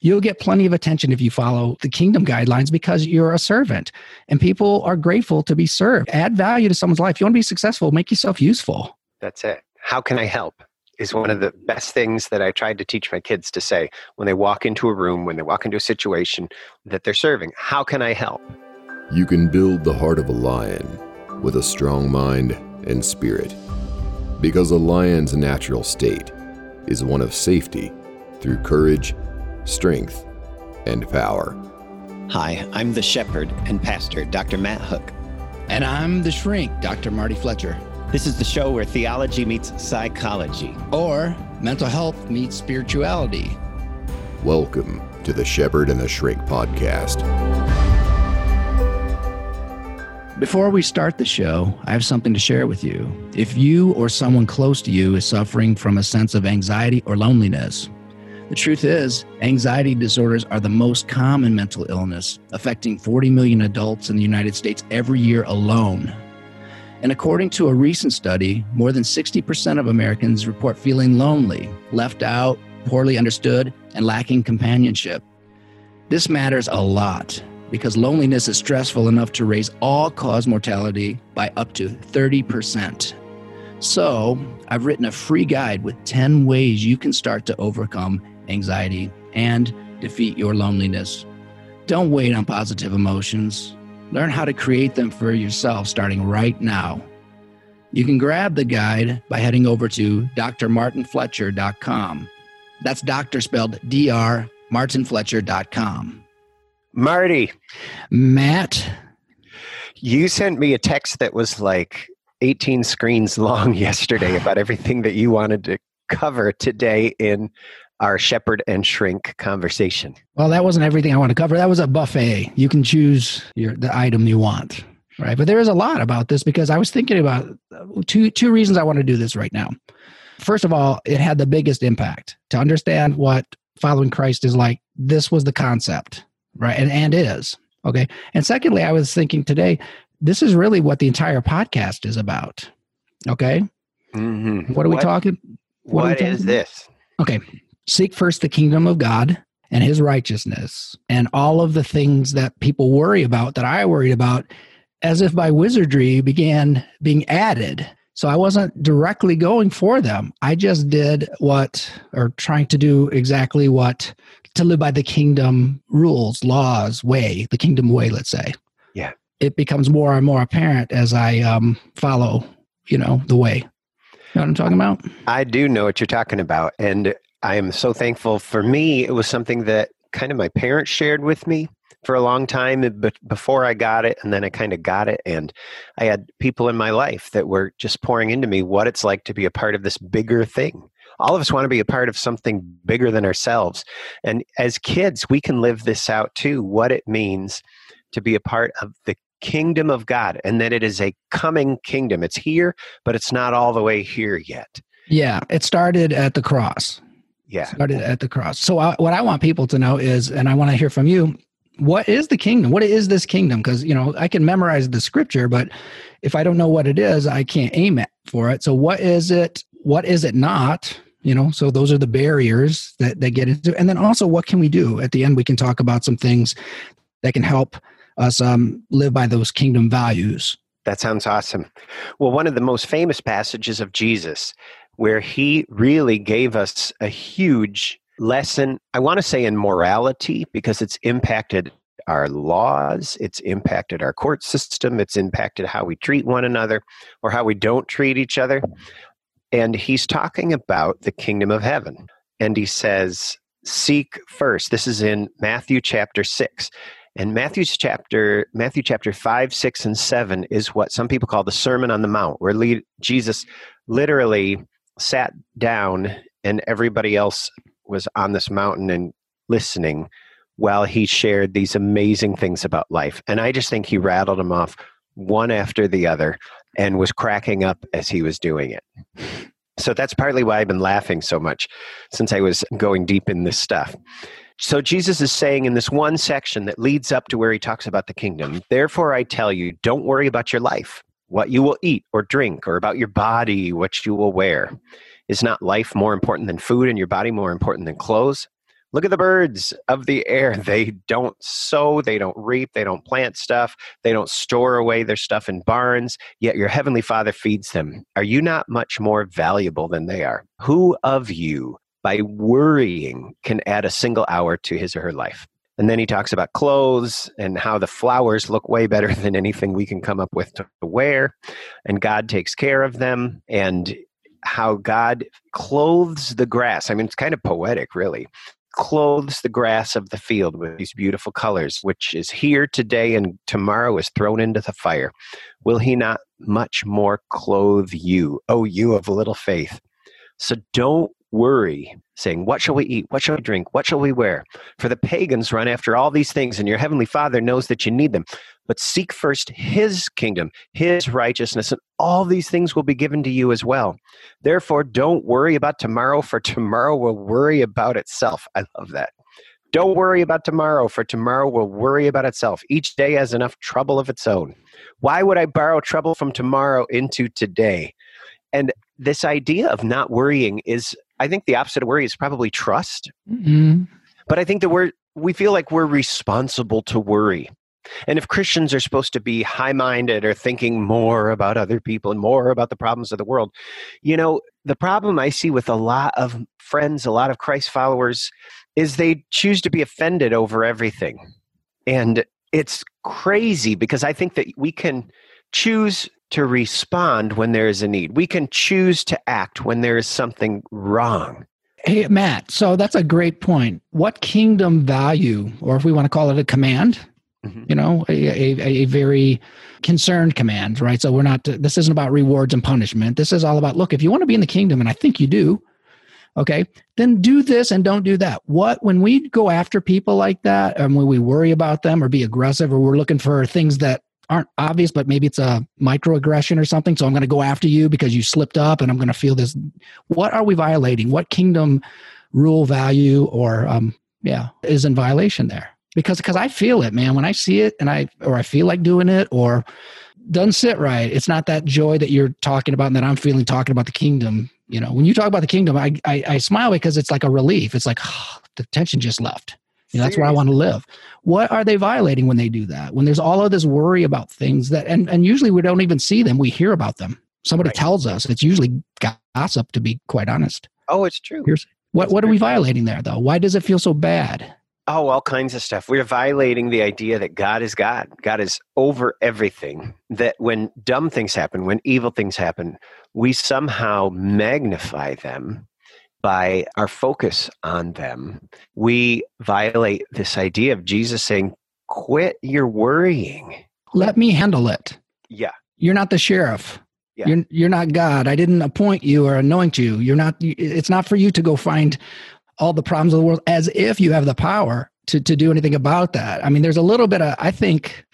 You'll get plenty of attention if you follow the kingdom guidelines because you're a servant and people are grateful to be served. Add value to someone's life. You want to be successful, make yourself useful. That's it. How can I help? Is one of the best things that I tried to teach my kids to say when they walk into a room, when they walk into a situation that they're serving. How can I help? You can build the heart of a lion with a strong mind and spirit. Because a lion's natural state is one of safety through courage, strength, and power. Hi, I'm the shepherd and pastor, Dr. Matt Hook. And I'm the shrink, Dr. Marty Fletcher. This is the show where theology meets psychology, or mental health meets spirituality. Welcome to the Shepherd and the Shrink podcast. Before we start the show, I have something to share with you. If you or someone close to you is suffering from a sense of anxiety or loneliness, the truth is, anxiety disorders are the most common mental illness, affecting 40 million adults in the United States every year alone. And according to a recent study, more than 60% of Americans report feeling lonely, left out, poorly understood, and lacking companionship. This matters a lot because loneliness is stressful enough to raise all cause mortality by up to 30%. So, I've written a free guide with 10 ways you can start to overcome anxiety and defeat your loneliness. Don't wait on positive emotions. Learn how to create them for yourself starting right now. You can grab the guide by heading over to drmartinfletcher.com. That's doctor spelled D R martinfletcher.com. Marty. Matt. You sent me a text that was like 18 screens long yesterday about everything that you wanted to cover today in our shepherd and shrink conversation. Well, that wasn't everything I want to cover. That was a buffet. You can choose your the item you want, right? But there is a lot about this because I was thinking about two two reasons I want to do this right now. First of all, it had the biggest impact to understand what following Christ is like. This was the concept right? And and is okay. And secondly, I was thinking today, this is really what the entire podcast is about. Okay, mm-hmm. what are we what, talking? what, what is this? Okay, seek first the kingdom of God and His righteousness, and all of the things that people worry about that I worried about, as if by wizardry, began being added. So I wasn't directly going for them. I just did what, or trying to do exactly what to live by the kingdom rules, laws, way, the kingdom way, let's say. Yeah. It becomes more and more apparent as I um, follow, you know, the way. You know what I'm talking about? I do know what you're talking about. And I am so thankful. For me, it was something that kind of my parents shared with me for a long time eh, but before I got it and then I kind of got it and I had people in my life that were just pouring into me what it's like to be a part of this bigger thing all of us want to be a part of something bigger than ourselves. And as kids, we can live this out too what it means to be a part of the kingdom of God and that it is a coming kingdom. It's here, but it's not all the way here yet. Yeah, it started at the cross. Yeah. Started at the cross. So, I, what I want people to know is, and I want to hear from you, what is the kingdom? What is this kingdom? Because, you know, I can memorize the scripture, but if I don't know what it is, I can't aim it for it. So, what is it? What is it not? you know so those are the barriers that that get into and then also what can we do at the end we can talk about some things that can help us um, live by those kingdom values that sounds awesome well one of the most famous passages of jesus where he really gave us a huge lesson i want to say in morality because it's impacted our laws, it's impacted our court system, it's impacted how we treat one another or how we don't treat each other. And he's talking about the kingdom of heaven. And he says, Seek first. This is in Matthew chapter 6. And Matthew's chapter, Matthew chapter 5, 6, and 7 is what some people call the Sermon on the Mount, where Jesus literally sat down and everybody else was on this mountain and listening while he shared these amazing things about life. And I just think he rattled them off one after the other and was cracking up as he was doing it. So that's partly why I've been laughing so much since I was going deep in this stuff. So Jesus is saying in this one section that leads up to where he talks about the kingdom, therefore I tell you, don't worry about your life, what you will eat or drink, or about your body, what you will wear. Is not life more important than food and your body more important than clothes? Look at the birds of the air. They don't sow, they don't reap, they don't plant stuff, they don't store away their stuff in barns, yet your heavenly Father feeds them. Are you not much more valuable than they are? Who of you, by worrying, can add a single hour to his or her life? And then he talks about clothes and how the flowers look way better than anything we can come up with to wear. And God takes care of them. And how God clothes the grass. I mean, it's kind of poetic, really clothes the grass of the field with these beautiful colors, which is here today and tomorrow is thrown into the fire. Will he not much more clothe you, O you of little faith? So don't worry, saying, What shall we eat? What shall we drink? What shall we wear? For the pagans run after all these things, and your heavenly Father knows that you need them. But seek first his kingdom, his righteousness, and all these things will be given to you as well. Therefore, don't worry about tomorrow, for tomorrow will worry about itself. I love that. Don't worry about tomorrow, for tomorrow will worry about itself. Each day has enough trouble of its own. Why would I borrow trouble from tomorrow into today? And this idea of not worrying is, I think the opposite of worry is probably trust. Mm-hmm. But I think that we're, we feel like we're responsible to worry. And if Christians are supposed to be high minded or thinking more about other people and more about the problems of the world, you know, the problem I see with a lot of friends, a lot of Christ followers, is they choose to be offended over everything. And it's crazy because I think that we can choose to respond when there is a need. We can choose to act when there is something wrong. Hey, Matt, so that's a great point. What kingdom value, or if we want to call it a command, mm-hmm. you know, a, a, a, very concerned command, right? So we're not, this isn't about rewards and punishment. This is all about, look, if you want to be in the kingdom, and I think you do, okay, then do this and don't do that. What, when we go after people like that, and when we worry about them or be aggressive, or we're looking for things that aren't obvious, but maybe it's a microaggression or something. So I'm going to go after you because you slipped up and I'm going to feel this. What are we violating? What kingdom rule value or, um, yeah, is in violation there? Because, because I feel it, man, when I see it and I, or I feel like doing it or doesn't sit right. It's not that joy that you're talking about and that I'm feeling talking about the kingdom. You know, when you talk about the kingdom, I, I, I smile because it's like a relief. It's like, oh, the tension just left. You know, that's where I want to live. What are they violating when they do that? When there's all of this worry about things that, and, and usually we don't even see them, we hear about them. Somebody right. tells us. It's usually gossip, to be quite honest. Oh, it's true. Here's, what, what are we violating there, though? Why does it feel so bad? Oh, all kinds of stuff. We're violating the idea that God is God. God is over everything. That when dumb things happen, when evil things happen, we somehow magnify them by our focus on them, we violate this idea of Jesus saying, quit your worrying. Let me handle it. Yeah. You're not the sheriff. Yeah. You're, you're not God. I didn't appoint you or anoint you. You're not, it's not for you to go find all the problems of the world as if you have the power to, to do anything about that. I mean, there's a little bit of, I think,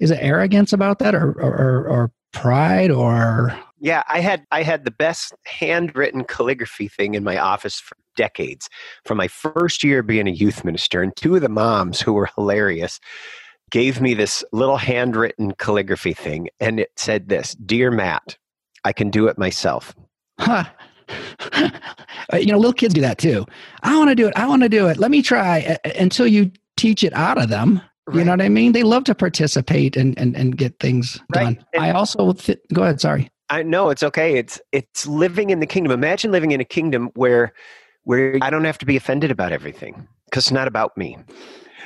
is it arrogance about that or, or, or pride or yeah, I had I had the best handwritten calligraphy thing in my office for decades. From my first year being a youth minister, and two of the moms who were hilarious gave me this little handwritten calligraphy thing, and it said this: "Dear Matt, I can do it myself." Huh. Uh, you know, little kids do that too. I want to do it. I want to do it. Let me try uh, uh, until you teach it out of them. Right. You know what I mean? They love to participate and and, and get things right. done. And I also th- go ahead. Sorry. I know it's okay. It's it's living in the kingdom. Imagine living in a kingdom where where I don't have to be offended about everything because it's not about me.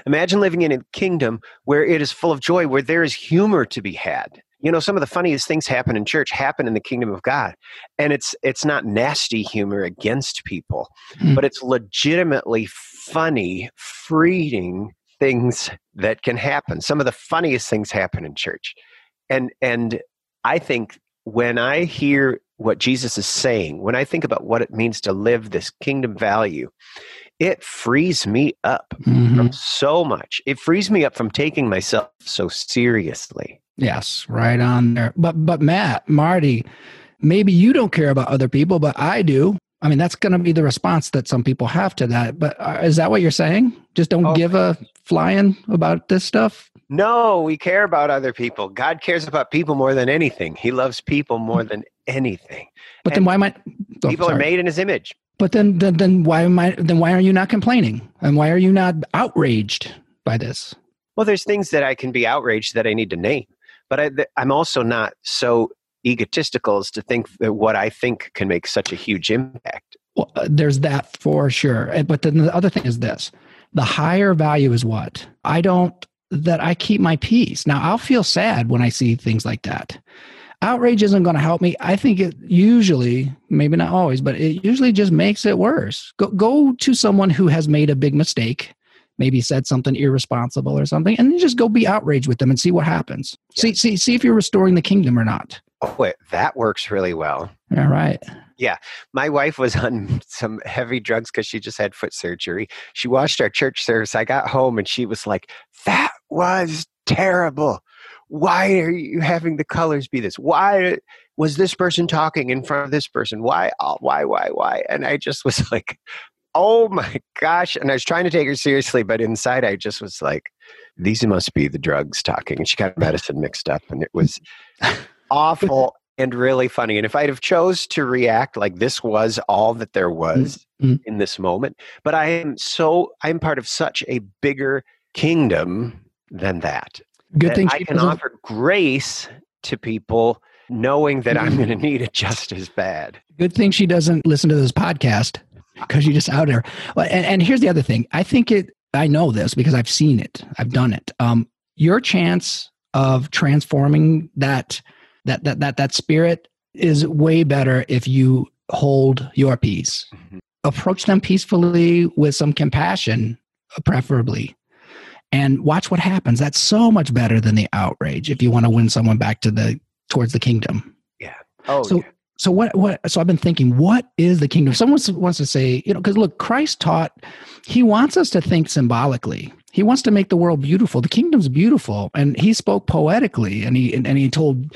Imagine living in a kingdom where it is full of joy, where there is humor to be had. You know, some of the funniest things happen in church happen in the kingdom of God. And it's it's not nasty humor against people, mm. but it's legitimately funny, freeing things that can happen. Some of the funniest things happen in church. And and I think when I hear what Jesus is saying, when I think about what it means to live this kingdom value, it frees me up mm-hmm. from so much. It frees me up from taking myself so seriously. Yes, right on there. But but Matt, Marty, maybe you don't care about other people, but I do. I mean, that's going to be the response that some people have to that. But uh, is that what you're saying? Just don't oh, give a flying about this stuff? No, we care about other people. God cares about people more than anything. He loves people more than anything. But and then why might oh, people sorry. are made in His image? But then, then, then why am I? Then why are you not complaining? And why are you not outraged by this? Well, there's things that I can be outraged that I need to name, but I, I'm also not so egotistical as to think that what I think can make such a huge impact. Well, uh, there's that for sure. But then the other thing is this: the higher value is what I don't that I keep my peace. Now I'll feel sad when I see things like that. Outrage isn't going to help me. I think it usually, maybe not always, but it usually just makes it worse. Go go to someone who has made a big mistake maybe said something irresponsible or something, and just go be outraged with them and see what happens. Yeah. See, see, see if you're restoring the kingdom or not. Oh, wait, that works really well. All right. Yeah, my wife was on some heavy drugs because she just had foot surgery. She watched our church service. I got home and she was like, "That was terrible. Why are you having the colors be this? Why was this person talking in front of this person? Why? Why? Why? Why?" And I just was like, oh my gosh. And I was trying to take her seriously, but inside I just was like, these must be the drugs talking. And she got medicine mixed up and it was awful and really funny. And if I'd have chose to react like this was all that there was mm-hmm. in this moment, but I am so I'm part of such a bigger kingdom than that. Good that thing I can offer grace to people knowing that I'm going to need it just as bad. Good thing she doesn't listen to this podcast because you just out there. Well, and, and here's the other thing. I think it. I know this because I've seen it. I've done it. Um, your chance of transforming that that that that that spirit is way better if you hold your peace. Mm-hmm. Approach them peacefully with some compassion, preferably, and watch what happens. That's so much better than the outrage if you want to win someone back to the towards the kingdom. Yeah. Oh, so yeah so what what so i've been thinking what is the kingdom someone wants to say you know because look christ taught he wants us to think symbolically he wants to make the world beautiful the kingdom's beautiful and he spoke poetically and he and, and he told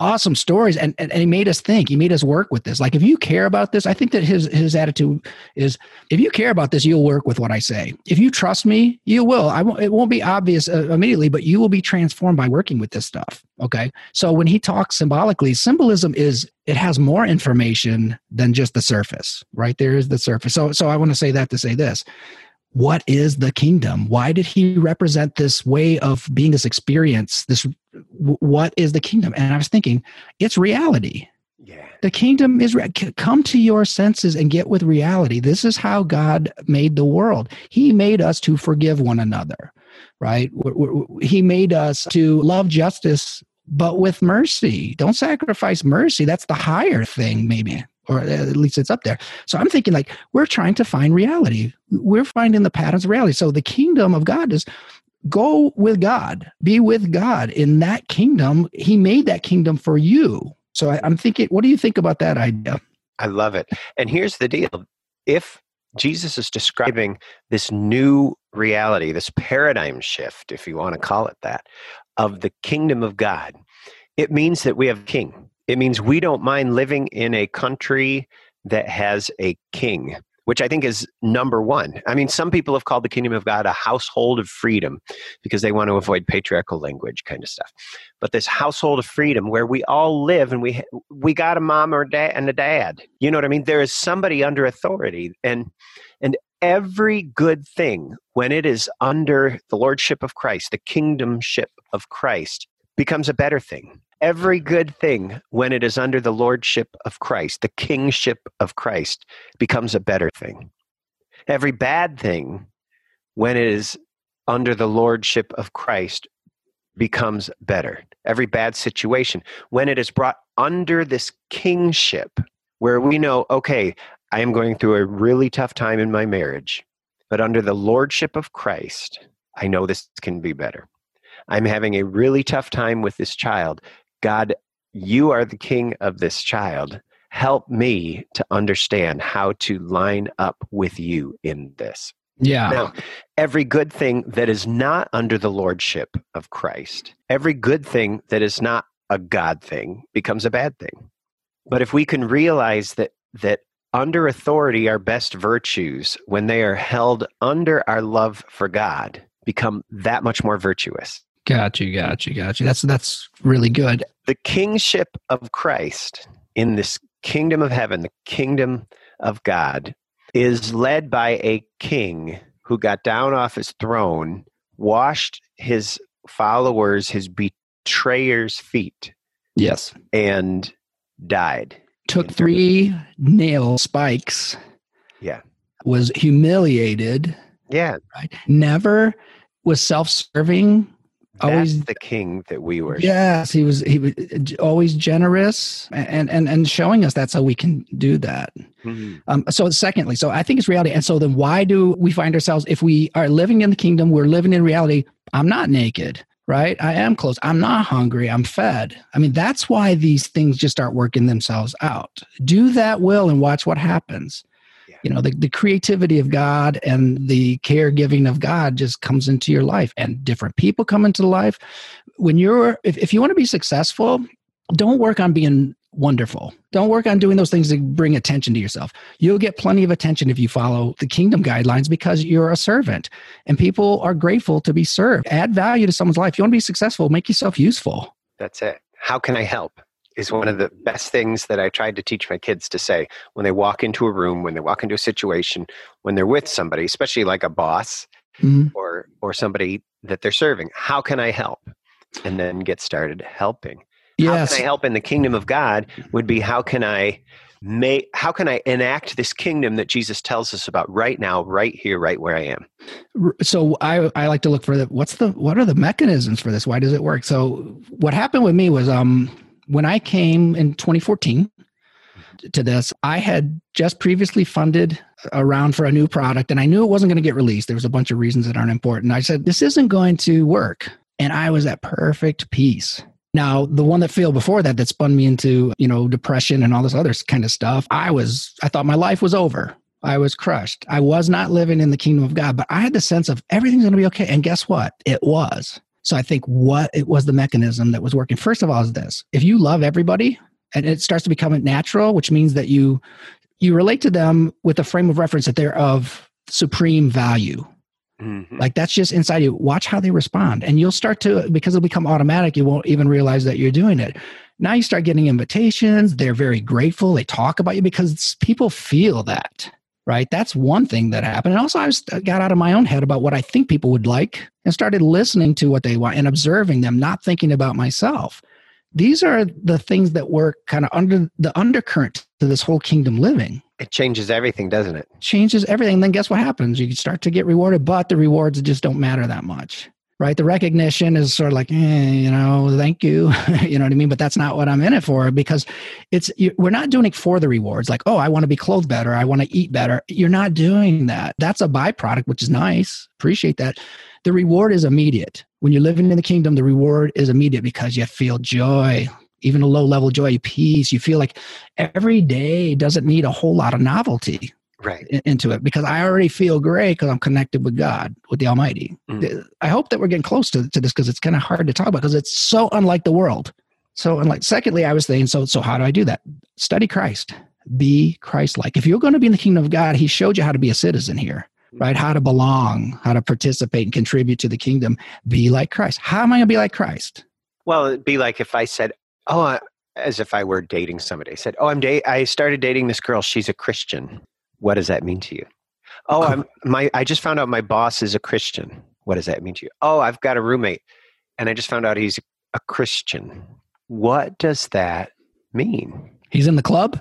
awesome stories and, and, and he made us think he made us work with this. Like if you care about this i think that his his attitude is if you care about this you'll work with what i say. If you trust me you will. I won't it won't be obvious uh, immediately but you will be transformed by working with this stuff okay? So when he talks symbolically symbolism is it has more information than just the surface right? There is the surface. So so i want to say that to say this. What is the kingdom? Why did he represent this way of being this experience this what is the kingdom and i was thinking it's reality yeah. The kingdom is re- come to your senses and get with reality. This is how God made the world. He made us to forgive one another, right? He made us to love justice, but with mercy. Don't sacrifice mercy. That's the higher thing, maybe or at least it's up there. So I'm thinking like we're trying to find reality. We're finding the patterns of reality. So the kingdom of God is go with God, be with God in that kingdom. He made that kingdom for you. So I, I'm thinking, what do you think about that idea? I love it. And here's the deal if Jesus is describing this new reality, this paradigm shift, if you want to call it that, of the kingdom of God, it means that we have a king. It means we don't mind living in a country that has a king, which I think is number one. I mean, some people have called the kingdom of God a household of freedom because they want to avoid patriarchal language kind of stuff. But this household of freedom where we all live and we we got a mom or dad and a dad. You know what I mean? There is somebody under authority and and every good thing when it is under the lordship of Christ, the kingdomship of Christ becomes a better thing every good thing when it is under the lordship of Christ, the kingship of Christ, becomes a better thing. Every bad thing when it is under the lordship of Christ becomes better. Every bad situation when it is brought under this kingship where we know, okay, I am going through a really tough time in my marriage, but under the lordship of Christ, I know this can be better. I'm having a really tough time with this child, God, you are the king of this child. Help me to understand how to line up with you in this. Yeah. Now, every good thing that is not under the lordship of Christ, every good thing that is not a God thing becomes a bad thing. But if we can realize that that under authority our best virtues when they are held under our love for God become that much more virtuous. Got you, got you, got you. That's that's really good. The kingship of Christ in this kingdom of heaven, the kingdom of God, is led by a king who got down off his throne, washed his followers, his betrayers' feet, Yes. and died. Took three nail spikes. Yeah. Was humiliated. Yeah, Right. Never was self-serving. That's Always the king that we were. Yes, he was. He was always generous, and and and showing us that's how we can do that. Mhm. Um, so, secondly, so I think it's reality. And so, then why do we find ourselves if we are living in the kingdom? We're living in reality. I'm not naked, right? I am clothed. I'm not hungry. I'm fed. I mean, that's why these things just start working themselves out. Do that will and watch what happens. You know, the, the creativity of God and the caregiving of God just comes into your life, and different people come into life. When you're, if, if you want to be successful, don't work on being wonderful. Don't work on doing those things to bring attention to yourself. You'll get plenty of attention if you follow the kingdom guidelines because you're a servant and people are grateful to be served. Add value to someone's life. You want to be successful, make yourself useful. That's it. How can I help? Is one of the best things that I tried to teach my kids to say when they walk into a room, when they walk into a situation, when they're with somebody, especially like a boss Mhm. or or somebody that they're serving. How can I help? And then get started helping. Yes. How can I help in the kingdom of God would be how can I make how can I enact this kingdom that Jesus tells us about right now, right here, right where I am? So I, I like to look for the what's the what are the mechanisms for this why does it work so what happened with me was um when i came in 2014 mm-hmm. to this i had just previously funded a round for a new product and i knew it wasn't going to get released there was a bunch of reasons that aren't important i said this isn't going to work and i was at perfect peace now the one that failed before that that spun me into you know depression and all this other kind of stuff i was i thought my life was over I was crushed. I was not living in the kingdom of God, but I had the sense of everything's going to be okay. And guess what? It was. So I think what it was the mechanism that was working. First of all, is this: if you love everybody, and it starts to become natural, which means that you you relate to them with a frame of reference that they're of supreme value. Mhm. Like that's just inside you. Watch how they respond, and you'll start to because it'll become automatic. You won't even realize that you're doing it. Now you start getting invitations. They're very grateful. They talk about you because people feel that right? That's one thing that happened. And also, I was, got out of my own head about what I think people would like and started listening to what they want and observing them, not thinking about myself. These are the things that work kind of under the undercurrent to this whole kingdom living. It changes everything, doesn't it? Changes everything. Then guess what happens? You start to get rewarded, but the rewards just don't matter that much. Right. The recognition is sort of like, eh, you know, thank you. you know what I mean? But that's not what I'm in it for because it's, you, we're not doing it for the rewards. Like, oh, I want to be clothed better. I want to eat better. You're not doing that. That's a byproduct, which is nice. Appreciate that. The reward is immediate. When you're living in the kingdom, the reward is immediate because you feel joy, even a low level joy, peace. You feel like every day doesn't need a whole lot of novelty Right. into it because I already feel great because I'm connected with God, with the Almighty. Mm. I hope that we're getting close to, to this because it's kind of hard to talk about because it's so unlike the world. So unlike, secondly, I was thinking, so, so how do I do that? Study Christ, be Christ-like. If you're going to be in the kingdom of God, he showed you how to be a citizen here, right? How to belong, how to participate and contribute to the kingdom. Be like Christ. How am I going to be like Christ? Well, it'd be like if I said, "Oh," as if I were dating somebody. I said, "Oh, I'm date. I started dating this girl. She's a Christian. What does that mean to you?" Oh, I'm my. I just found out my boss is a Christian. What does that mean to you? Oh, I've got a roommate, and I just found out he's a Christian. What does that mean? He's in the club.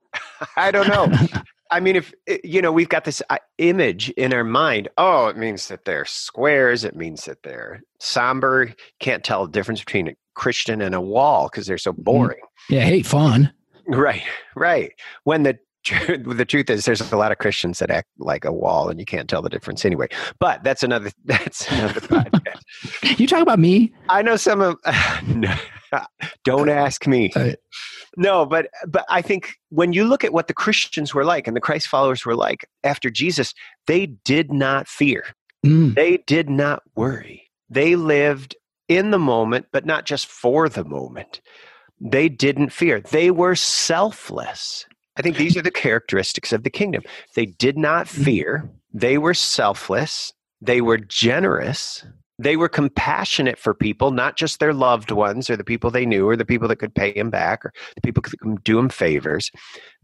I don't know. I mean, if eh, you know, we've got this uh, image in our mind. Oh, it means that they're squares. It means that they're somber. Can't tell the difference between a Christian and a wall because they're so boring. Yeah, hey, fun. Right, right. When the the truth is, there's a lot of Christians that act like a wall, and you can't tell the difference anyway. But that's another. That's another podcast. You talk about me. I know some of. no, don't ask me. Uh, No, but but I think when you look at what the Christians were like and the Christ followers were like after Jesus, they did not fear. mm, They did not worry. They lived in the moment, but not just for the moment. They didn't fear. They were selfless. I think these are the characteristics of the kingdom. They did not mm-hmm. fear. They were selfless. They were generous. They were compassionate for people, not just their loved ones or the people they knew or the people that could pay them back or the people that could do them favors.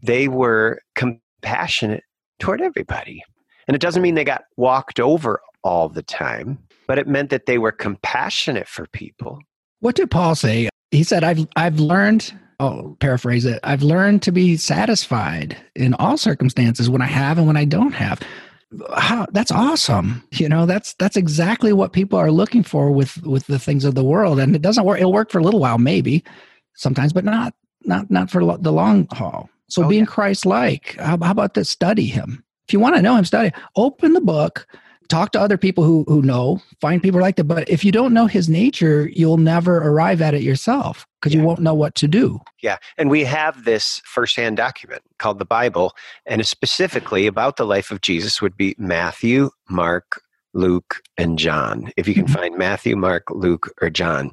They were compassionate toward everybody. And it doesn't mean they got walked over all the time, but it meant that they were compassionate for people. What did Paul say? He said, I've, I've learned, oh, paraphrase it, I've learned to be satisfied in all circumstances when I have and when I don't have. How, that's awesome. You know, that's that's exactly what people are looking for with with the things of the world. And it doesn't work. It'll work for a little while, maybe, sometimes, but not not not for the long haul. So oh, being yeah. Christ-like. How, how about this? Study Him. If you want to know Him, study. Open the book talk to other people who who know find people like that but if you don't know his nature you'll never arrive at it yourself because yeah. you won't know what to do yeah and we have this firsthand document called the bible and specifically about the life of jesus would be matthew mark Luke and John. If you can mm-hmm. find Matthew, Mark, Luke, or John.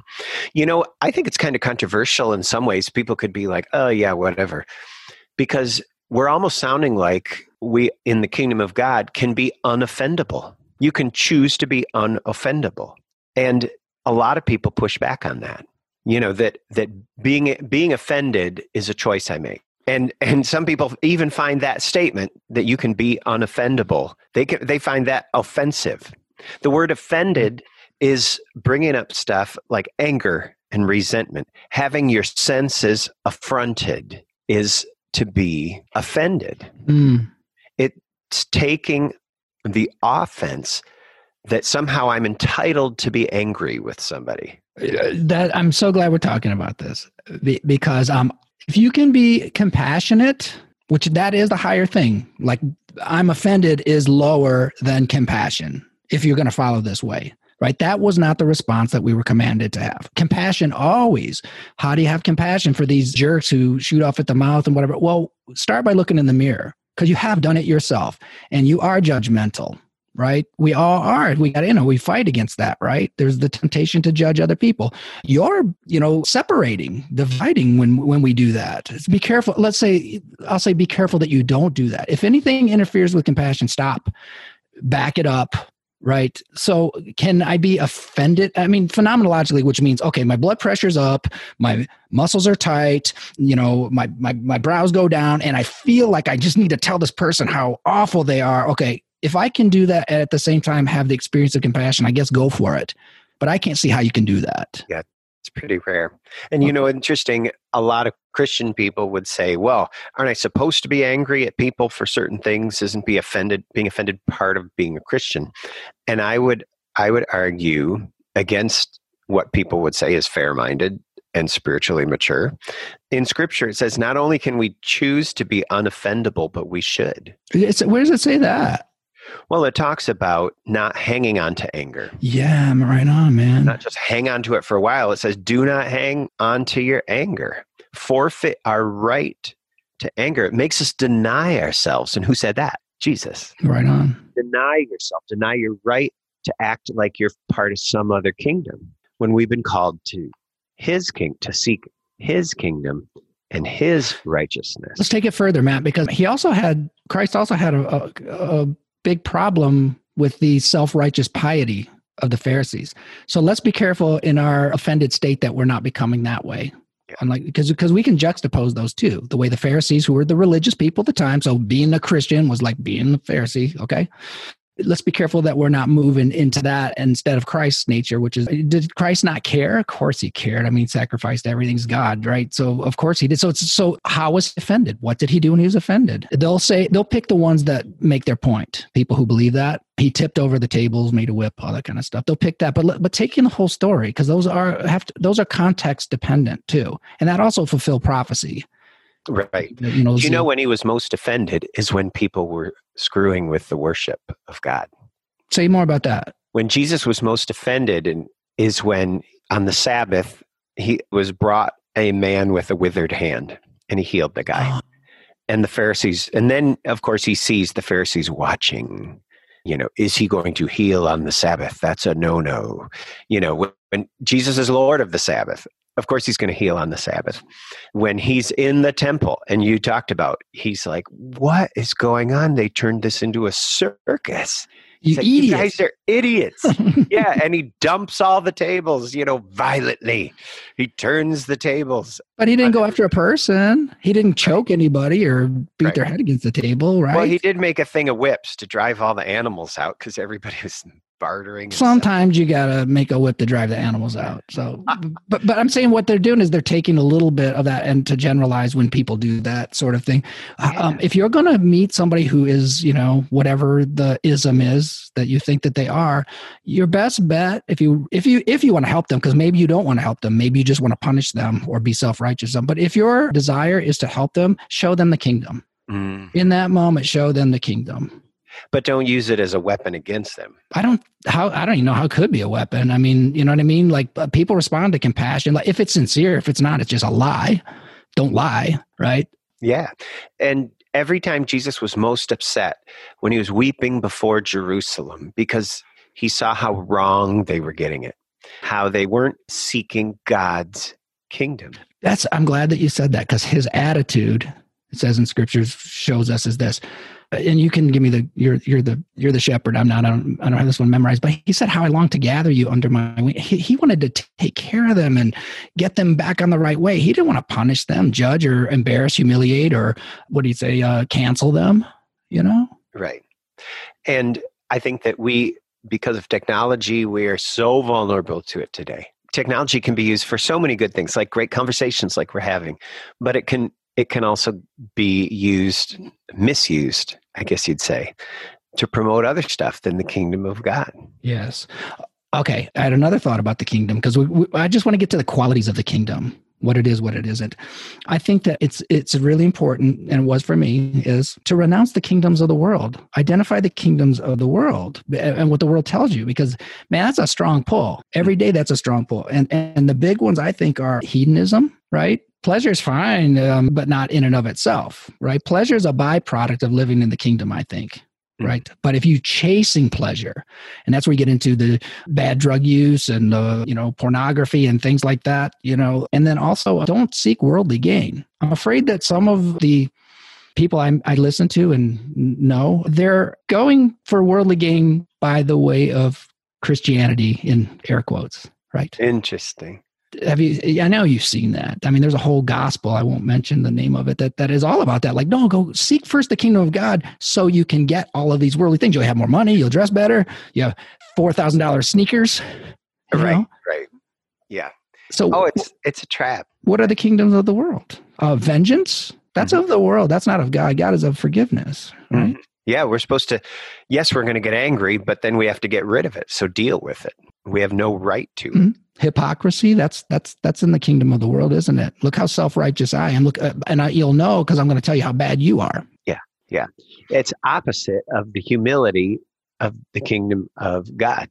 You know, I think it's kind of controversial in some ways. People could be like, oh, yeah, whatever. Because we're almost sounding like we in the kingdom of God can be unoffendable. You can choose to be unoffendable. And a lot of people push back on that. You know, that that being being offended is a choice I make. And and some people even find that statement that you can be unoffendable. They can, they find that offensive. The word offended is bringing up stuff like anger and resentment. Having your senses affronted is to be offended. Mm. It's taking the offense that somehow I'm entitled to be angry with somebody. Uh, that I'm so glad we're talking about this because um, if you can be compassionate, which that is the higher thing, like I'm offended is lower than compassion if you're going to follow this way. Right? That was not the response that we were commanded to have. Compassion always. How do you have compassion for these jerks who shoot off at the mouth and whatever? Well, start by looking in the mirror because you have done it yourself and you are judgmental right? We all are we got you know we fight against that right? There's the temptation to judge other people. You're you know separating dividing when when we do that. Be careful let's say i'll say be careful that you don't do that. If anything interferes with compassion stop. Back it up right? So can I be offended? I mean, phenomenologically, which means okay, my blood pressure's up, my muscles are tight, you know, my my my brows go down, and I feel like I just need to tell this person how awful they are. Okay, if I can do that at the same time have the experience of compassion, I guess go for it. But I can't see how you can do that. Yeah, it's pretty rare. And you know, interesting, a lot of Christian people would say, well, aren't I supposed to be angry at people for certain things? Isn't be offended being offended part of being a Christian? And I would I would argue against what people would say is fair minded and spiritually mature. In scripture, it says not only can we choose to be unoffendable, but we should. It's, where does it say that? Well, it talks about not hanging on to anger. Yeah, I'm right on, man. Not just hang on to it for a while. It says, do not hang on to your anger. Forfeit our right to anger. It makes us deny ourselves. And who said that? Jesus. Right on. Deny yourself, deny your right to act like you're part of some other kingdom when we've been called to his king, to seek his kingdom and his righteousness. Let's take it further, Matt, because he also had, Christ also had a, a, a big problem with the self righteous piety of the Pharisees. So let's be careful in our offended state that we're not becoming that way. And like because because we can juxtapose those two. The way the Pharisees, who were the religious people at the time, so being a Christian was like being a Pharisee, okay? Let's be careful that we're not moving into that instead of Christ's nature, which is did Christ not care? Of course he cared. I mean, sacrificed everything's God, right? So of course he did. So it's so how was he offended? What did he do when he was offended? They'll say they'll pick the ones that make their point. People who believe that he tipped over the tables, made a whip, all that kind of stuff. They'll pick that, but but taking the whole story because those are have to, those are context dependent too, and that also fulfill prophecy. Right. You know, you know when he was most offended is when people were screwing with the worship of God. Say more about that. When Jesus was most offended and is when on the Sabbath he was brought a man with a withered hand and he healed the guy. Oh. And the Pharisees and then of course he sees the Pharisees watching you know is he going to heal on the sabbath that's a no no you know when, when jesus is lord of the sabbath of course he's going to heal on the sabbath when he's in the temple and you talked about he's like what is going on they turned this into a circus You idiots. You guys are idiots. yeah, and he dumps all the tables, you know, violently. He turns the tables. But he didn't go after a person. He didn't choke anybody or beat Right. their head against the table, right? Well, he did make a thing of whips to drive all the animals out because everybody was bartering. Sometimes you gotta make a whip to drive the animals out. So, but but I'm saying what they're doing is they're taking a little bit of that, and to generalize when people do that sort of thing. Uh, Um, if you're gonna meet somebody who is, you know, whatever the ism is that you think that they are, your best bet if you if you if you want to help them, because maybe you don't want to help them, maybe you just want to punish them or be self righteous. But if your desire is to help them, show them the kingdom. Mm. In that moment, show them the kingdom. But don't use it as a weapon against them. I don't how I don't even know how it could be a weapon. I mean, you know what I mean? Like uh, people respond to compassion. Like if it's sincere, if it's not, it's just a lie. Don't lie, right? Yeah. And every time Jesus was most upset when he was weeping before Jerusalem because he saw how wrong they were getting it, how they weren't seeking God's kingdom. That's I'm glad that you said that because his attitude, it says in scriptures, shows us is this. And you can give me the you're you're the you're the shepherd. I'm not. I don't, I don't have this one memorized. But he said how I long to gather you under my wing. He, he wanted to take care of them and get them back on the right way. He didn't want to punish them, judge or embarrass, humiliate, or what do you say, uh, cancel them. You know. Right. And I think that we, because of technology, we are so vulnerable to it today. Technology can be used for so many good things, like great conversations like we're having, but it can it can also be used, misused, I guess you'd say, to promote other stuff than the kingdom of God. Yes. Okay. I had another thought about the kingdom because I just want to get to the qualities of the kingdom, what it is, what it isn't. I think that it's it's really important, and it was for me, is to renounce the kingdoms of the world, identify the kingdoms of the world, and and what the world tells you. Because man, that's a strong pull. Every mm. day, that's a strong pull, and and the big ones I think are hedonism, right? Pleasure is fine, um, but not in and of itself, right? Pleasure is a byproduct of living in the kingdom, I think Mm. right but if you chasing pleasure and that's where you get into the bad drug use and uh, you know pornography and things like that you know and then also don't seek worldly gain i'm afraid that some of the people I, I listen to and know they're going for worldly gain by the way of christianity in air quotes right Interesting. Have you i know you've seen that i mean there's a whole gospel i won't mention the name of it that that is all about that like no go seek first the kingdom of god so you can get all of these worldly things you'll have more money you'll dress better you have $4000 sneakers Right. know? Right. Yeah. so Oh, it's it's a trap. what are the kingdoms of the world uh, vengeance that's of the world that's not of god god is of forgiveness right Mhm. Yeah, we're supposed to. Yes, we're going to get angry, but then we have to get rid of it. So deal with it. We have no right to. Mhm. Hypocrisy that's that's that's in the kingdom of the world isn't it? Look how self-righteous i am. Look uh, and I, you'll know because i'm going to tell you how bad you are. Yeah yeah. It's opposite of the humility of the kingdom of God.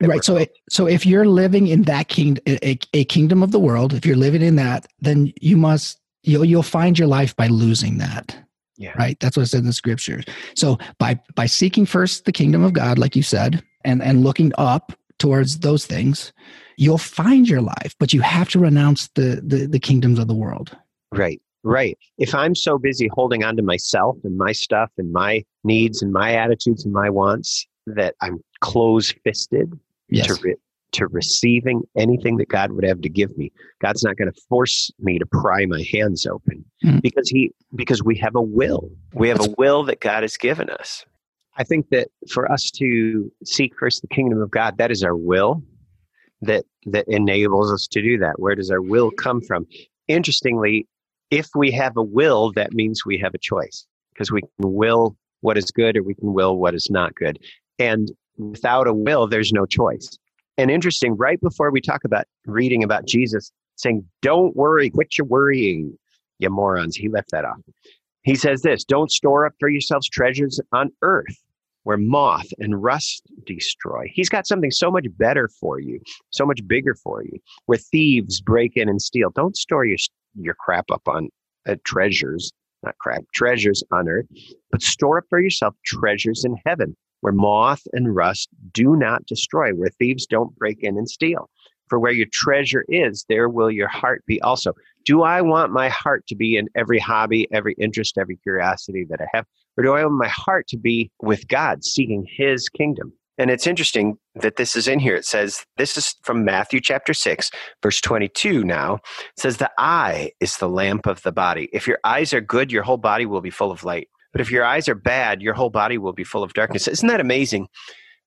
right so it, so if you're living in that kingdom a, a kingdom of the world if you're living in that then you must you'll you'll find your life by losing that. Yeah. right? That's what it says in the scriptures. So by by seeking first the kingdom of god like you said and and looking up towards those things you'll find your life but you have to renounce the the, the kingdoms of the world Right. Right. If I'm so busy holding on to myself and my stuff and my needs and my attitudes and my wants that I'm close fisted yes to re- to receiving anything that God would have to give me. God's not going to force me to pry my hands open Mhm. because he because we have a will. We have a will that God has given us. I think that for us to seek first the kingdom of God, that is our will that that enables us to do that. Where does our will come from? Interestingly, if we have a will, that means we have a choice because we can will what is good or we can will what is not good. And without a will, there's no choice. And interesting, right before we talk about reading about Jesus saying, Don't worry, quit your worrying, you morons. He left that off. He says this Don't store up for yourselves treasures on earth where moth and rust destroy. He's got something so much better for you, so much bigger for you, where thieves break in and steal. Don't store your, your crap up on uh, treasures, not crap, treasures on earth, but store up for yourself treasures in heaven where moth and rust do not destroy, where thieves don't break in and steal. For where your treasure is, there will your heart be also. Do I want my heart to be in every hobby, every interest, every curiosity that I have? Or do I open my heart to be with God, seeking his kingdom? And it's interesting that this is in here. It says, this is from Matthew chapter 6, verse 22 now. It says, The eye is the lamp of the body. If your eyes are good, your whole body will be full of light. But if your eyes are bad, your whole body will be full of darkness. Isn't that amazing?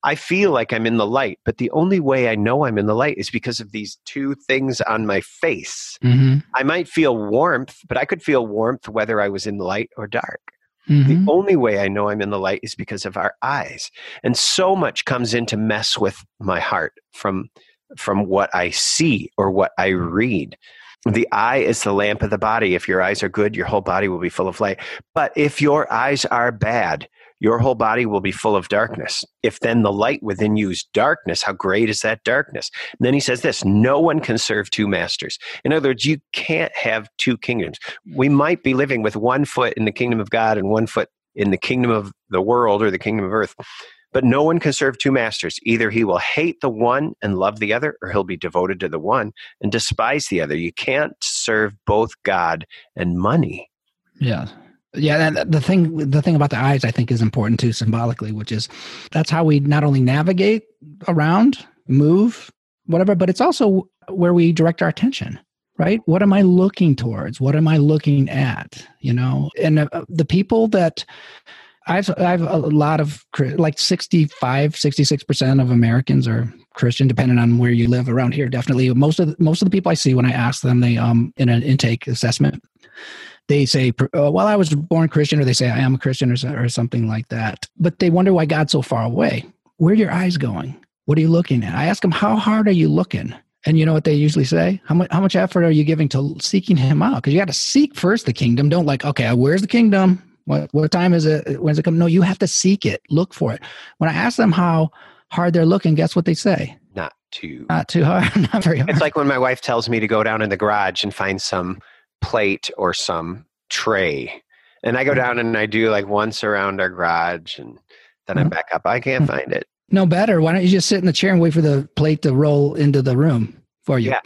I feel like I'm in the light, but the only way I know I'm in the light is because of these two things on my face. Mm-hmm. I might feel warmth, but I could feel warmth whether I was in the light or dark. Mm-hmm. The only way I know I'm in the light is because of our eyes. And so much comes in to mess with my heart from from what I see or what I read. The eye is the lamp of the body. If your eyes are good, your whole body will be full of light. But if your eyes are bad, your whole body will be full of darkness. If then the light within you is darkness, how great is that darkness? And then he says this no one can serve two masters. In other words, you can't have two kingdoms. We might be living with one foot in the kingdom of God and one foot in the kingdom of the world or the kingdom of earth. But no one can serve two masters. Either he will hate the one and love the other, or he'll be devoted to the one and despise the other. You can't serve both God and money. Yeah. Yeah, the thing the thing about the eyes I think is important too symbolically, which is that's how we not only navigate around, move, whatever, but it's also where we direct our attention. Right? What am I looking towards? What am I looking at? You know, and uh, the people that I've I've a lot of like 65 66% of Americans are Christian depending on where you live around here definitely most of the, most of the people I see when I ask them they um in an intake assessment they say, oh, well, I was born Christian, or they say, I am a Christian, or, or something like that. But they wonder why God's so far away. Where are your eyes going? What are you looking at? I ask them, how hard are you looking? And you know what they usually say? How much, how much effort are you giving to seeking him out? Because you got to seek first the kingdom. Don't like, okay, uh, where's the kingdom? What, what time is it? When's it come? No, you have to seek it, look for it. When I ask them how hard they're looking, guess what they say? Not too. Not too hard. Not very hard. It's like when my wife tells me to go down in the garage and find some plate or some tray. And I go mm-hmm. down and I do like once around our garage and then mm-hmm. I back up. I can't mm-hmm. find it. No better. Why don't you just sit in the chair and wait for the plate to roll into the room for you? Yeah.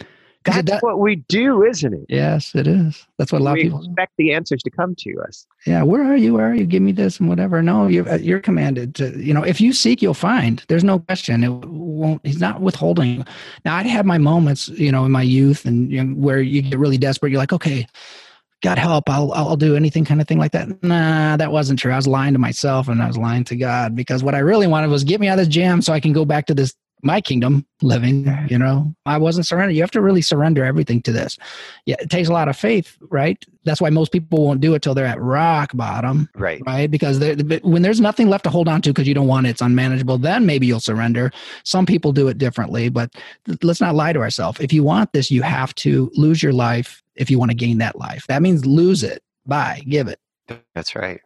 That's that, what we do, isn't it? Yes, it is. That's what a lot we of people expect the answers to come to us. Yeah, where are you? Where are you? Give me this and whatever. No, you're uh, you're commanded to. You know, if you seek, you'll find. There's no question. It won't. He's not withholding. Now, I'd have my moments, you know, in my youth, and you know, where you get really desperate. You're like, okay, God help, I'll I'll do anything kind of thing like that. Nah, that wasn't true. I was lying to myself and I was lying to God because what I really wanted was get me out of this jam so I can go back to this my kingdom living you know i wasn't surrender you have to really surrender everything to this. Yeah it takes a lot of faith right? That's why most people won't do it till they're at rock bottom right. right? Because when there's nothing left to hold on to because you don't want it it's unmanageable then maybe you'll surrender. Some people do it differently but let's not lie to ourselves. If you want this you have to lose your life if you want to gain that life. That means lose it. Buy give it. That's right.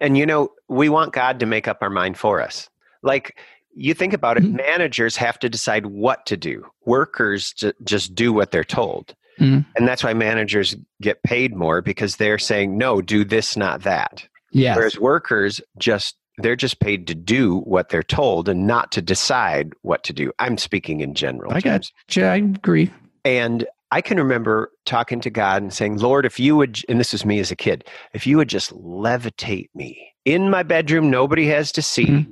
And you know we want god to make up our mind for us. Like you think about it, mm-hmm. managers have to decide what to do. Workers j- just do what they're told. Mm-hmm. And that's why managers get paid more because they're saying, no, do this, not that. Yes. Whereas workers just, they're just paid to do what they're told and not to decide what to do. I'm speaking in general. I got you. I agree. And I can remember talking to God and saying, Lord, if you would, and this was me as a kid, if you would just levitate me in my bedroom, nobody has to see. Mm-hmm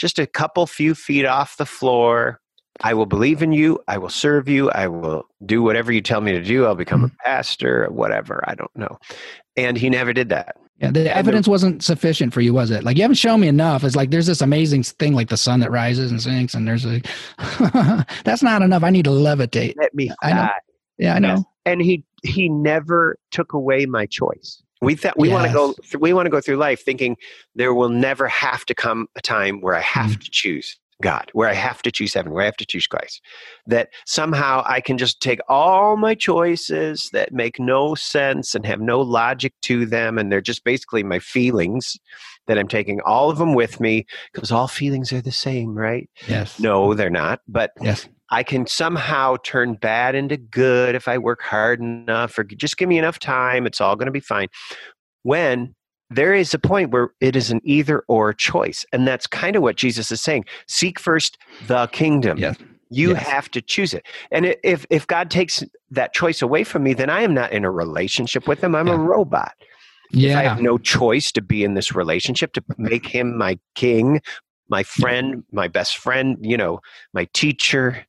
just a couple few feet off the floor. I will believe in you. I will serve you. I will do whatever you tell me to do. I'll become a mm-hmm. pastor, whatever. I don't know. And he never did that. Yeah, the evidence wasn't sufficient for you, was it? Like you haven't shown me enough. It's like there's this amazing thing, like the sun that rises and sinks, and there's a. that's not enough. I need to levitate. Let me. I know. Yeah, I know. And he he never took away my choice. We th- we yes. want to go th- we want to go through life thinking there will never have to come a time where I have mm. to choose God, where I have to choose heaven, where I have to choose Christ. That somehow I can just take all my choices that make no sense and have no logic to them, and they're just basically my feelings that I'm taking all of them with me because all feelings are the same, right? Yes. No, they're not. But yes. I can somehow turn bad into good if I work hard enough or just give me enough time. It's all going to be fine. When there is a point where it is an either or choice. And that's kind of what Jesus is saying. Seek first the kingdom. Yes. You yes. have to choose it. And if, if God takes that choice away from me, then I am not in a relationship with him. I'm yeah. a robot. Yeah. I have no choice to be in this relationship, to make him my king, my friend, my best friend, you know, my teacher.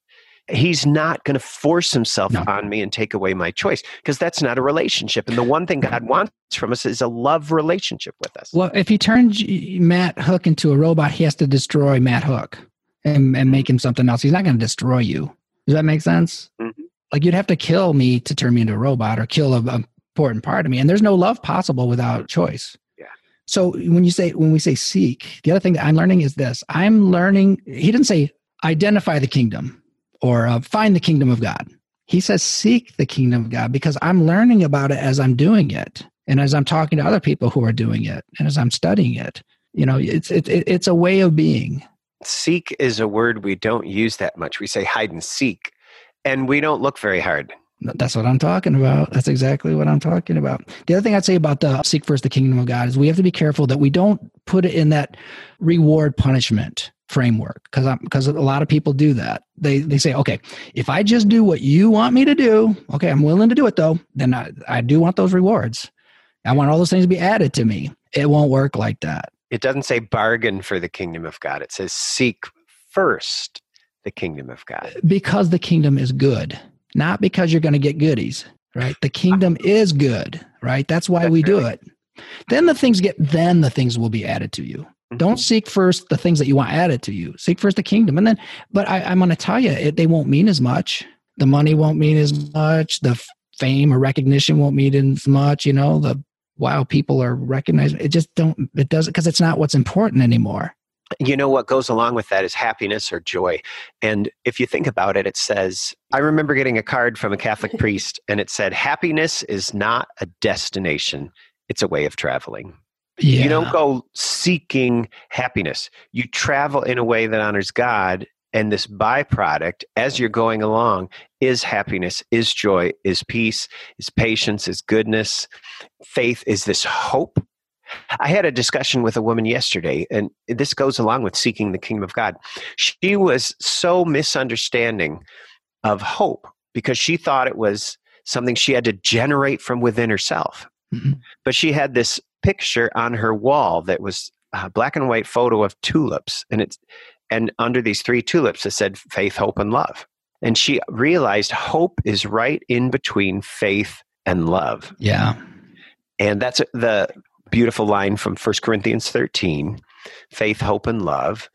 He's not going to force himself No. on me and take away my choice because that's not a relationship. And the one thing God wants from us is a love relationship with us. Well, if he turns Matt Hook into a robot, he has to destroy Matt Hook and, and make him something else. He's not going to destroy you. Does that make sense? Mhm. Like you'd have to kill me to turn me into a robot or kill a, a important part of me. And there's no love possible without choice. Yeah. So when you say when we say seek, the other thing that I'm learning is this: I'm learning. He didn't say identify the kingdom or uh, find the kingdom of God. He says seek the kingdom of God because I'm learning about it as I'm doing it, and as I'm talking to other people who are doing it, and as I'm studying it. You know, it's it's it's a way of being. Seek is a word we don't use that much. We say hide and seek, and we don't look very hard. That's what I'm talking about. That's exactly what I'm talking about. The other thing I'd say about the seek first the kingdom of God is we have to be careful that we don't put it in that reward punishment framework because because a lot of people do that. They they say, okay, if I just do what you want me to do, okay, I'm willing to do it though. Then I, I do want those rewards. I want all those things to be added to me. It won't work like that. It doesn't say bargain for the kingdom of God. It says seek first the kingdom of God. because the kingdom is good, not because you're going to get goodies, right? The kingdom is good, right? That's why we do it. Then the things get, then the things will be added to you. Don't mm-hmm. seek first the things that you want added to you. Seek first the kingdom. And then, but I, I'm going to tell you, it, they won't mean as much. The money won't mean as much. The fame or recognition won't mean as much. You know, the wow, people are recognizing it. Just don't, it doesn't, because it's not what's important anymore. You know what goes along with that is happiness or joy. And if you think about it, it says, I remember getting a card from a Catholic priest and it said, happiness is not a destination, it's a way of traveling. Yeah. You don't go seeking happiness. You travel in a way that honors God. And this byproduct, as you're going along, is happiness, is joy, is peace, is patience, is goodness. Faith is this hope. I had a discussion with a woman yesterday, and this goes along with seeking the kingdom of God. She was so misunderstanding of hope because she thought it was something she had to generate from within herself. Mhm. But she had this picture on her wall that was a black and white photo of tulips, and it's and under these three tulips it said faith, hope, and love. And she realized hope is right in between faith and love. Yeah. And that's the beautiful line from 1 Corinthians 13 faith, hope, and love.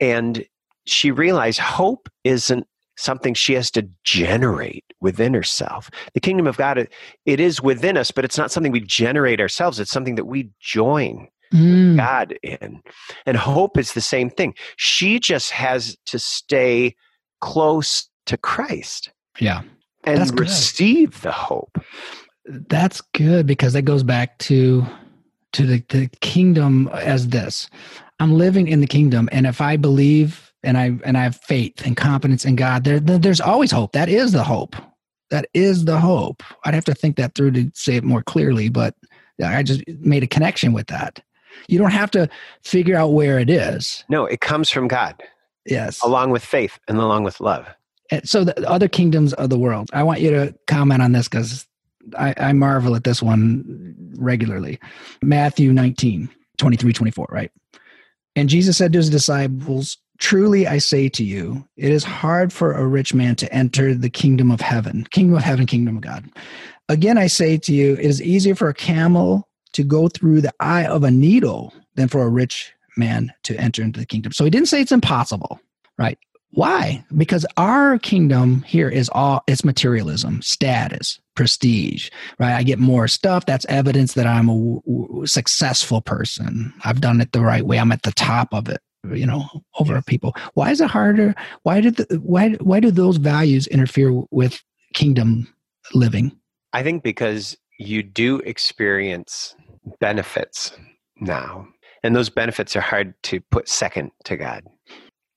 And she realized hope isn't something she has to generate within herself. The kingdom of God, it- it is within us, but it's not something we generate ourselves. It's something that we join Mm. God in. And hope is the same thing. She just has to stay close to Christ Yeah. and That's good. receive the hope. That's good because that goes back to to the, the kingdom as this. I'm living in the kingdom, and if I believe and I and I have faith and confidence in God, there, there- there's always hope. That is the hope. That is the hope. I'd have to think that through to say it more clearly, but I just made a connection with that. You don't have to figure out where it is. No, it comes from God Yes. along with faith and along with love. And so the other kingdoms of the world. I want you to comment on this because I, I marvel at this one regularly. Matthew 19, 23, 24, right? And Jesus said to his disciples, Truly I say to you, it is hard for a rich man to enter the kingdom of heaven, kingdom of heaven, kingdom of God. Again, I say to you, it is easier for a camel to go through the eye of a needle than for a rich man to enter into the kingdom. So he didn't say it's impossible, right? Why? Because our kingdom here is all it's materialism, status, prestige, right? I get more stuff. That's evidence that I'm a w- w- successful person. I've done it the right way. I'm at the top of it, you know, over people. Why is it harder? Why did the, why why do those values interfere with kingdom living? I think because you do experience benefits now, and those benefits are hard to put second to God.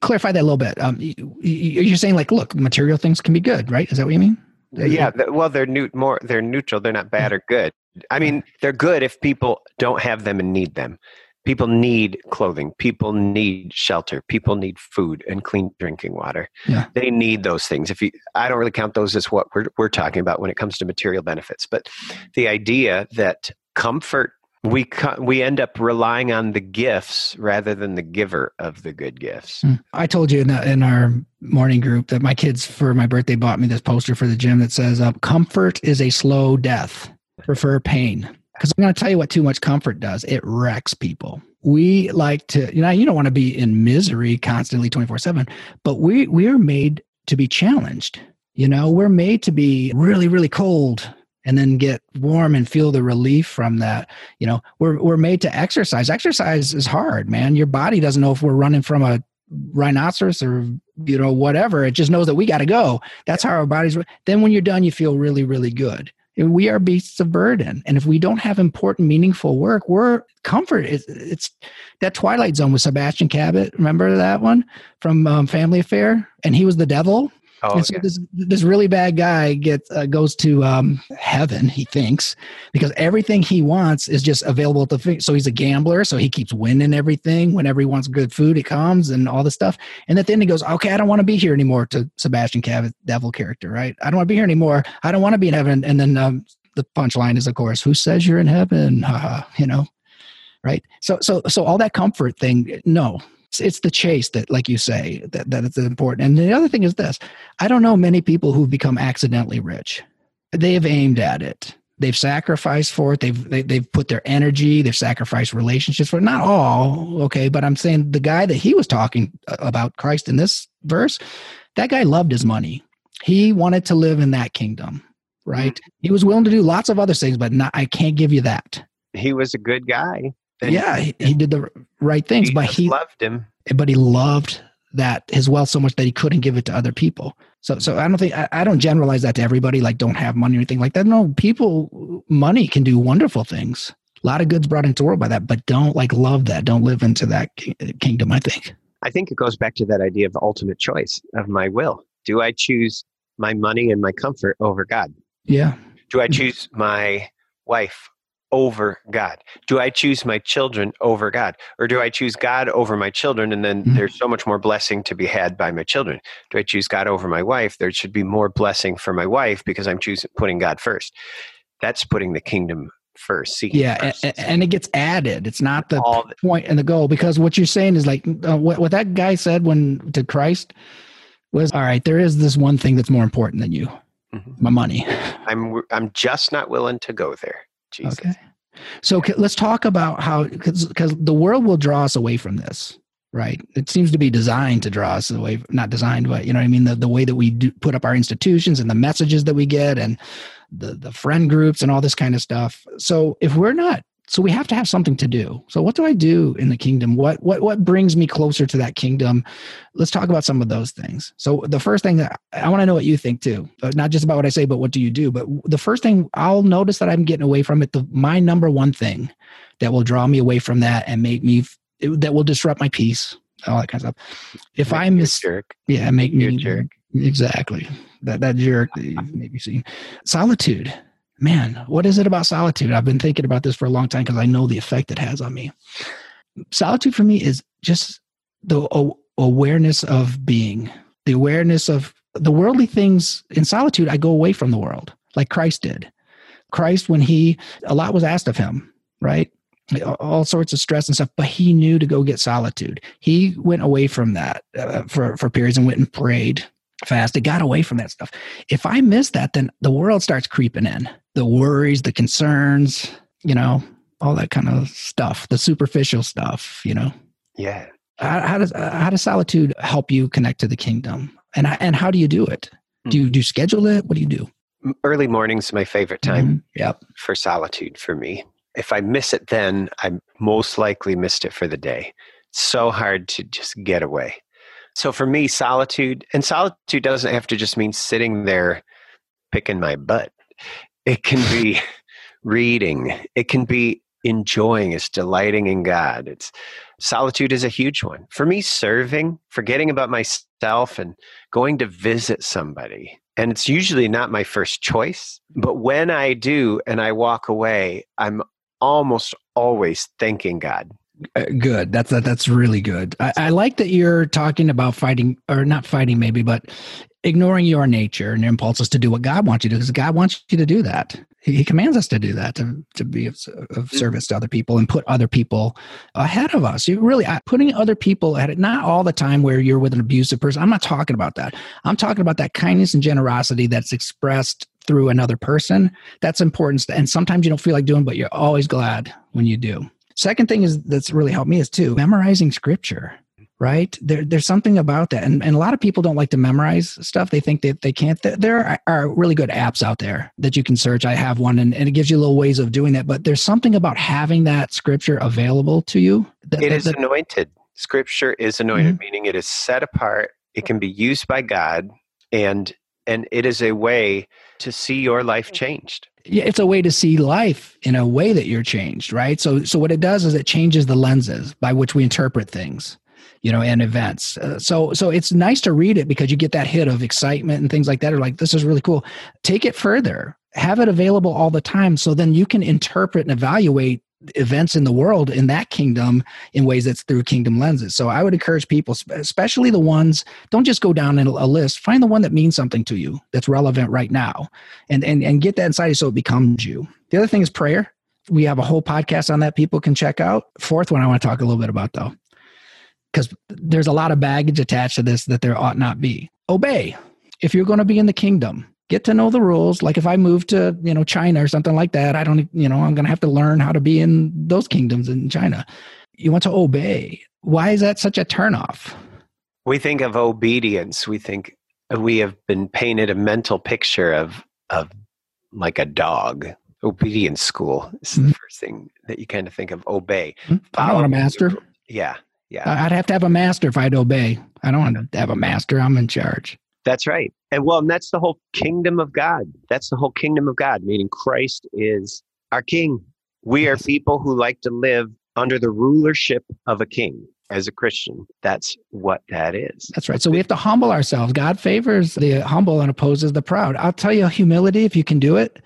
Clarify that a little bit. Um, you, you- you're saying like, look, material things can be good, right? Is that what you mean? Yeah, th- well, they're new, more they're neutral. They're not bad or good. I mean, they're good if people don't have them and need them. People need clothing. People need shelter. People need food and clean drinking water. Yeah. They need those things. If you, I don't really count those as what we're we're talking about when it comes to material benefits. But the idea that comfort We we end up relying on the gifts rather than the giver of the good gifts. Hmm. I told you in, the, in our morning group that my kids for my birthday bought me this poster for the gym that says uh, "Comfort is a slow death. Prefer pain." Because I'm going to tell you what too much comfort does. It wrecks people. We like to, you know, you don't want to be in misery constantly 24 7, but we, we are made to be challenged. You know, we're made to be really, really cold and then get warm and feel the relief from that. You know, we're we're made to exercise. Exercise is hard, man. Your body doesn't know if we're running from a rhinoceros or you know whatever. It just knows that we got to go. That's how our bodies. Then when you're done, you feel really really good. We are beasts of burden, and if we don't have important, meaningful work, we're comfort. It's, it's that Twilight Zone with Sebastian Cabot. Remember that one from um, Family Affair, and he was the devil Oh, and so okay. this this really bad guy gets uh, goes to um, heaven. He thinks because everything he wants is just available to. So he's a gambler. So he keeps winning everything. Whenever he wants good food, it comes and all this stuff. And at the end, he goes, "Okay, I don't want to be here anymore." To Sebastian Cabot, devil character, right? I don't want to be here anymore. I don't want to be in heaven. And then um, the punchline is, of course, "Who says you're in heaven?" Haha, you know, right? So so so all that comfort thing. No, it's, it's the chase that, like you say, that, that is important. And the other thing is this I don't know many people who've become accidentally rich. They have aimed at it. They've sacrificed for it. They've they, have they have put their energy. They've sacrificed relationships for it. Not all, okay, but I'm saying the guy that he was talking about Christ in this verse, that guy loved his money. He wanted to live in that kingdom, right? Mm-hmm. He was willing to do lots of other things, but not, I can't give you that. He was a good guy. And yeah, he, he, did the right things, but he loved him. But he loved that his wealth so much that he couldn't give it to other people. So, so I don't think I, I don't generalize that to everybody. Like, don't have money or anything like that. No, people, money can do wonderful things. A lot of goods brought into the world by that, but don't like love that. Don't live into that kingdom. I think. I think it goes back to that idea of the ultimate choice of my will. Do I choose my money and my comfort over God? Yeah. Do I choose my wife over God? Do I choose my children over God? Or do I choose God over my children and then mm-hmm. there's so much more blessing to be had by my children? Do I choose God over my wife? There should be more blessing for my wife because I'm choosing putting God first. That's putting the kingdom first. Yeah, first. And, and, it gets added. It's not the All point and the goal because what you're saying is like uh, what, what that guy said when to Christ was all right, there is this one thing that's more important than you. Mm-hmm. My money. I'm I'm just not willing to go there. Jesus. Okay. So let's talk about how because cause the world will draw us away from this, right? It seems to be designed to draw us away, not designed, but you know what I mean. The the way that we do put up our institutions and the messages that we get and the the friend groups and all this kind of stuff. So if we're not so we have to have something to do. So what do i do in the kingdom? What what what brings me closer to that kingdom? Let's talk about some of those things. So the first thing that i want to know what you think too uh, not just about what i say but what do you do? But the first thing i'll notice that i'm getting away from it the my number one thing that will draw me away from that and make me that will disrupt my peace all that kind of stuff. If make i miss jerk. Yeah make me jerk. Exactly. That that jerk that you've maybe seen solitude man, what is it about solitude? I've been thinking about this for a long time because I know the effect it has on me. Solitude for me is just the awareness of being, the awareness of the worldly things. In solitude, I go away from the world, like Christ did. Christ, when he, a lot was asked of him, right? all sorts of stress and stuff but he knew to go get solitude he went away from that uh, for for periods and went and prayed fast. It got away from that stuff. If I miss that, then the world starts creeping in. The worries, the concerns, you know, all that kind of stuff, the superficial stuff, you know. Yeah. How, how does how does solitude help you connect to the kingdom? And and how do you do it? Do you do you schedule it? What do you do? Early morning's my favorite time. Mm-hmm. Yep. For solitude for me. If I miss it then, I most likely missed it for the day. It's so hard to just get away. So for me, solitude, and solitude doesn't have to just mean sitting there picking my butt. It can be reading. It can be enjoying. It's delighting in God. It's solitude is a huge one. For me, serving, forgetting about myself and going to visit somebody. And it's usually not my first choice, but when I do and I walk away, I'm almost always thanking God uh, good. That's that, that's really good. I, I, like that you're talking about fighting or not fighting maybe, but ignoring your nature and impulses to do what God wants you to do because God wants you to do that. He, he commands us to do that to, to be of, of, service to other people and put other people ahead of us. You really putting other people at it, not all the time where you're with an abusive person. I'm not talking about that. I'm talking about that kindness and generosity that's expressed through another person. That's important. And sometimes you don't feel like doing, but you're always glad when you do. Second thing is that's really helped me is too memorizing scripture right? There, there's something about that. And, and a lot of people don't like to memorize stuff. They think that they can't. There are really good apps out there that you can search. I have one and, and it gives you little ways of doing that. But there's something about having that scripture available to you that, it that, is that, anointed. Scripture is anointed mm-hmm. meaning it is set apart. It can be used by god and and it is a way to see your life changed. Yeah, it's a way to see life in a way that you're changed, right? So, so what it does is it changes the lenses by which we interpret things, you know, and events. Uh, so, so it's nice to read it because you get that hit of excitement and things like that. Are like, this is really cool. Take it further, have it available all the time, so then you can interpret and evaluate events in the world in that kingdom in ways that's through kingdom lenses. So I would encourage people, especially the ones, don't just go down in a list. Find the one that means something to you that's relevant right now, and and and get that inside so it becomes you. The other thing is prayer. We have a whole podcast on that people can check out. Fourth one I want to talk a little bit about though, because there's a lot of baggage attached to this that there ought not be. Obey. If you're going to be in the kingdom, get to know the rules. Like if I move to, you know, China or something like that, I don't, you know, I'm going to have to learn how to be in those kingdoms in China. You want to obey. Why is that such a turnoff? We think of obedience. We think we have been painted a mental picture of, of like a dog. Obedience school is mm-hmm. the first thing that you kind of think of. Obey. Mm-hmm. I want a master. Yeah. Yeah. I'd have to have a master if I'd obey. I don't want to have a master. I'm in charge. That's right. And well, and that's the whole kingdom of God. That's the whole kingdom of God, meaning Christ is our king. We are people who like to live under the rulership of a king as a Christian. That's what that is. That's right. So we have to humble ourselves. God favors the humble and opposes the proud. I'll tell you, humility, if you can do it,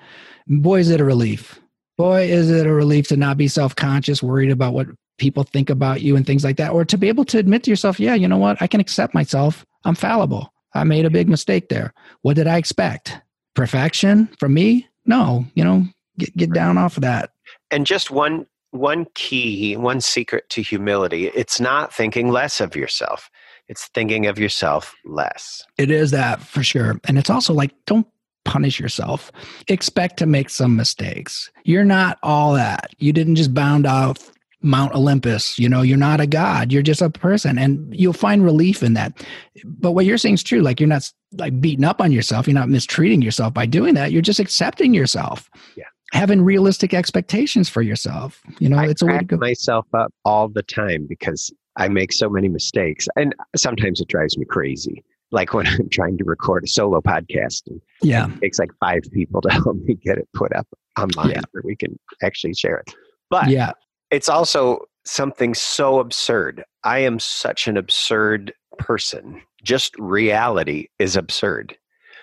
boy, is it a relief. Boy, is it a relief to not be self conscious, worried about what people think about you and things like that, or to be able to admit to yourself, yeah, you know what? I can accept myself. I'm fallible. I made a big mistake there. What did I expect? Perfection from me? No, you know, get get down off of that. And just one one key, one secret to humility, it's not thinking less of yourself. It's thinking of yourself less. It is that for sure. And it's also like don't punish yourself. Expect to make some mistakes. You're not all that. You didn't just bound off Mount Olympus. You know, you're not a god. You're just a person, and you'll find relief in that. But what you're saying is true. Like you're not like beating up on yourself. You're not mistreating yourself by doing that. You're just accepting yourself. Yeah. Having realistic expectations for yourself. You know, I it's a way to go. myself up all the time because I make so many mistakes, and sometimes it drives me crazy. Like when I'm trying to record a solo podcast, and yeah, it takes like five people to help me get it put up online yeah. where we can actually share it. But yeah, it's also something so absurd. I am such an absurd person. Just reality is absurd.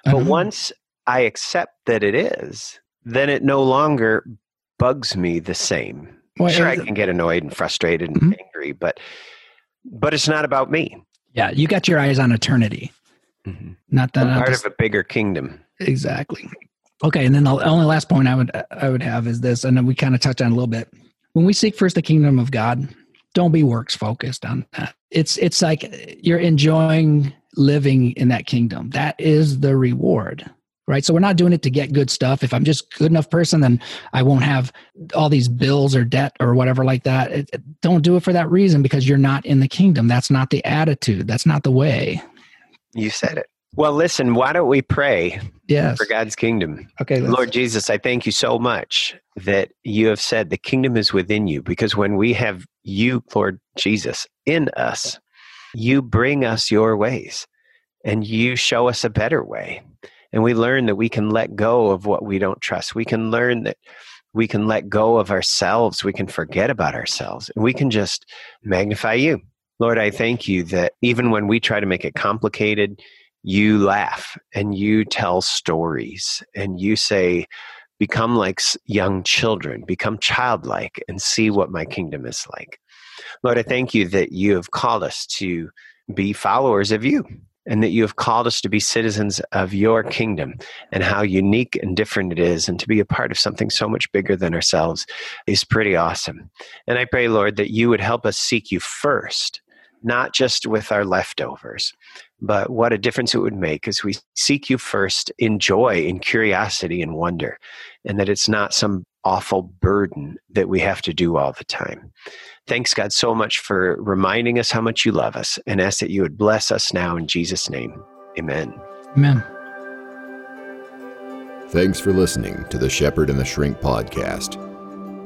But uh-huh. once I accept that it is, then it no longer bugs me the same. Well, sure, I can get annoyed and frustrated and mm-hmm. angry, but but it's not about me. Yeah, you got your eyes on eternity, mm-hmm. not that part of a bigger kingdom. Exactly. Okay, and then the only last point I would I would have is this, and then we kind of touched on a little bit when we seek first the kingdom of God, don't be works focused on that. It's it's like you're enjoying living in that kingdom. That is the reward. Right. So we're not doing it to get good stuff. If I'm just good enough person, then I won't have all these bills or debt or whatever like that. It, it, don't do it for that reason because you're not in the kingdom. That's not the attitude. That's not the way. You said it. Well, listen, why don't we pray yes. for God's kingdom? Okay. Lord Jesus, I thank you so much that you have said the kingdom is within you because when we have you, Lord Jesus, in us, you bring us your ways and you show us a better way. And we learn that we can let go of what we don't trust. We can learn that we can let go of ourselves. We can forget about ourselves and we can just magnify you. Lord, I thank you that even when we try to make it complicated, you laugh and you tell stories and you say, become like young children, become childlike, and see what my kingdom is like. Lord, I thank you that you have called us to be followers of you and that you have called us to be citizens of your kingdom and how unique and different it is and to be a part of something so much bigger than ourselves is pretty awesome. And I pray, Lord, that you would help us seek you first, not just with our leftovers, but what a difference it would make as we seek you first in joy, in curiosity, and wonder, and that it's not some awful burden that we have to do all the time. Thanks, God, so much for reminding us how much you love us and ask that you would bless us now in Jesus' name. Amen. Amen. Thanks for listening to the Shepherd and the Shrink podcast.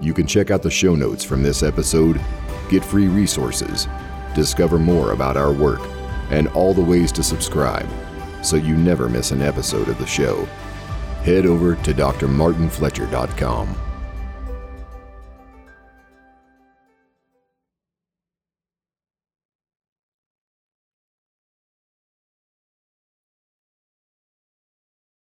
You can check out the show notes from this episode, get free resources, discover more about our work, and all the ways to subscribe so you never miss an episode of the show. Head over to drmartinfletcher.com.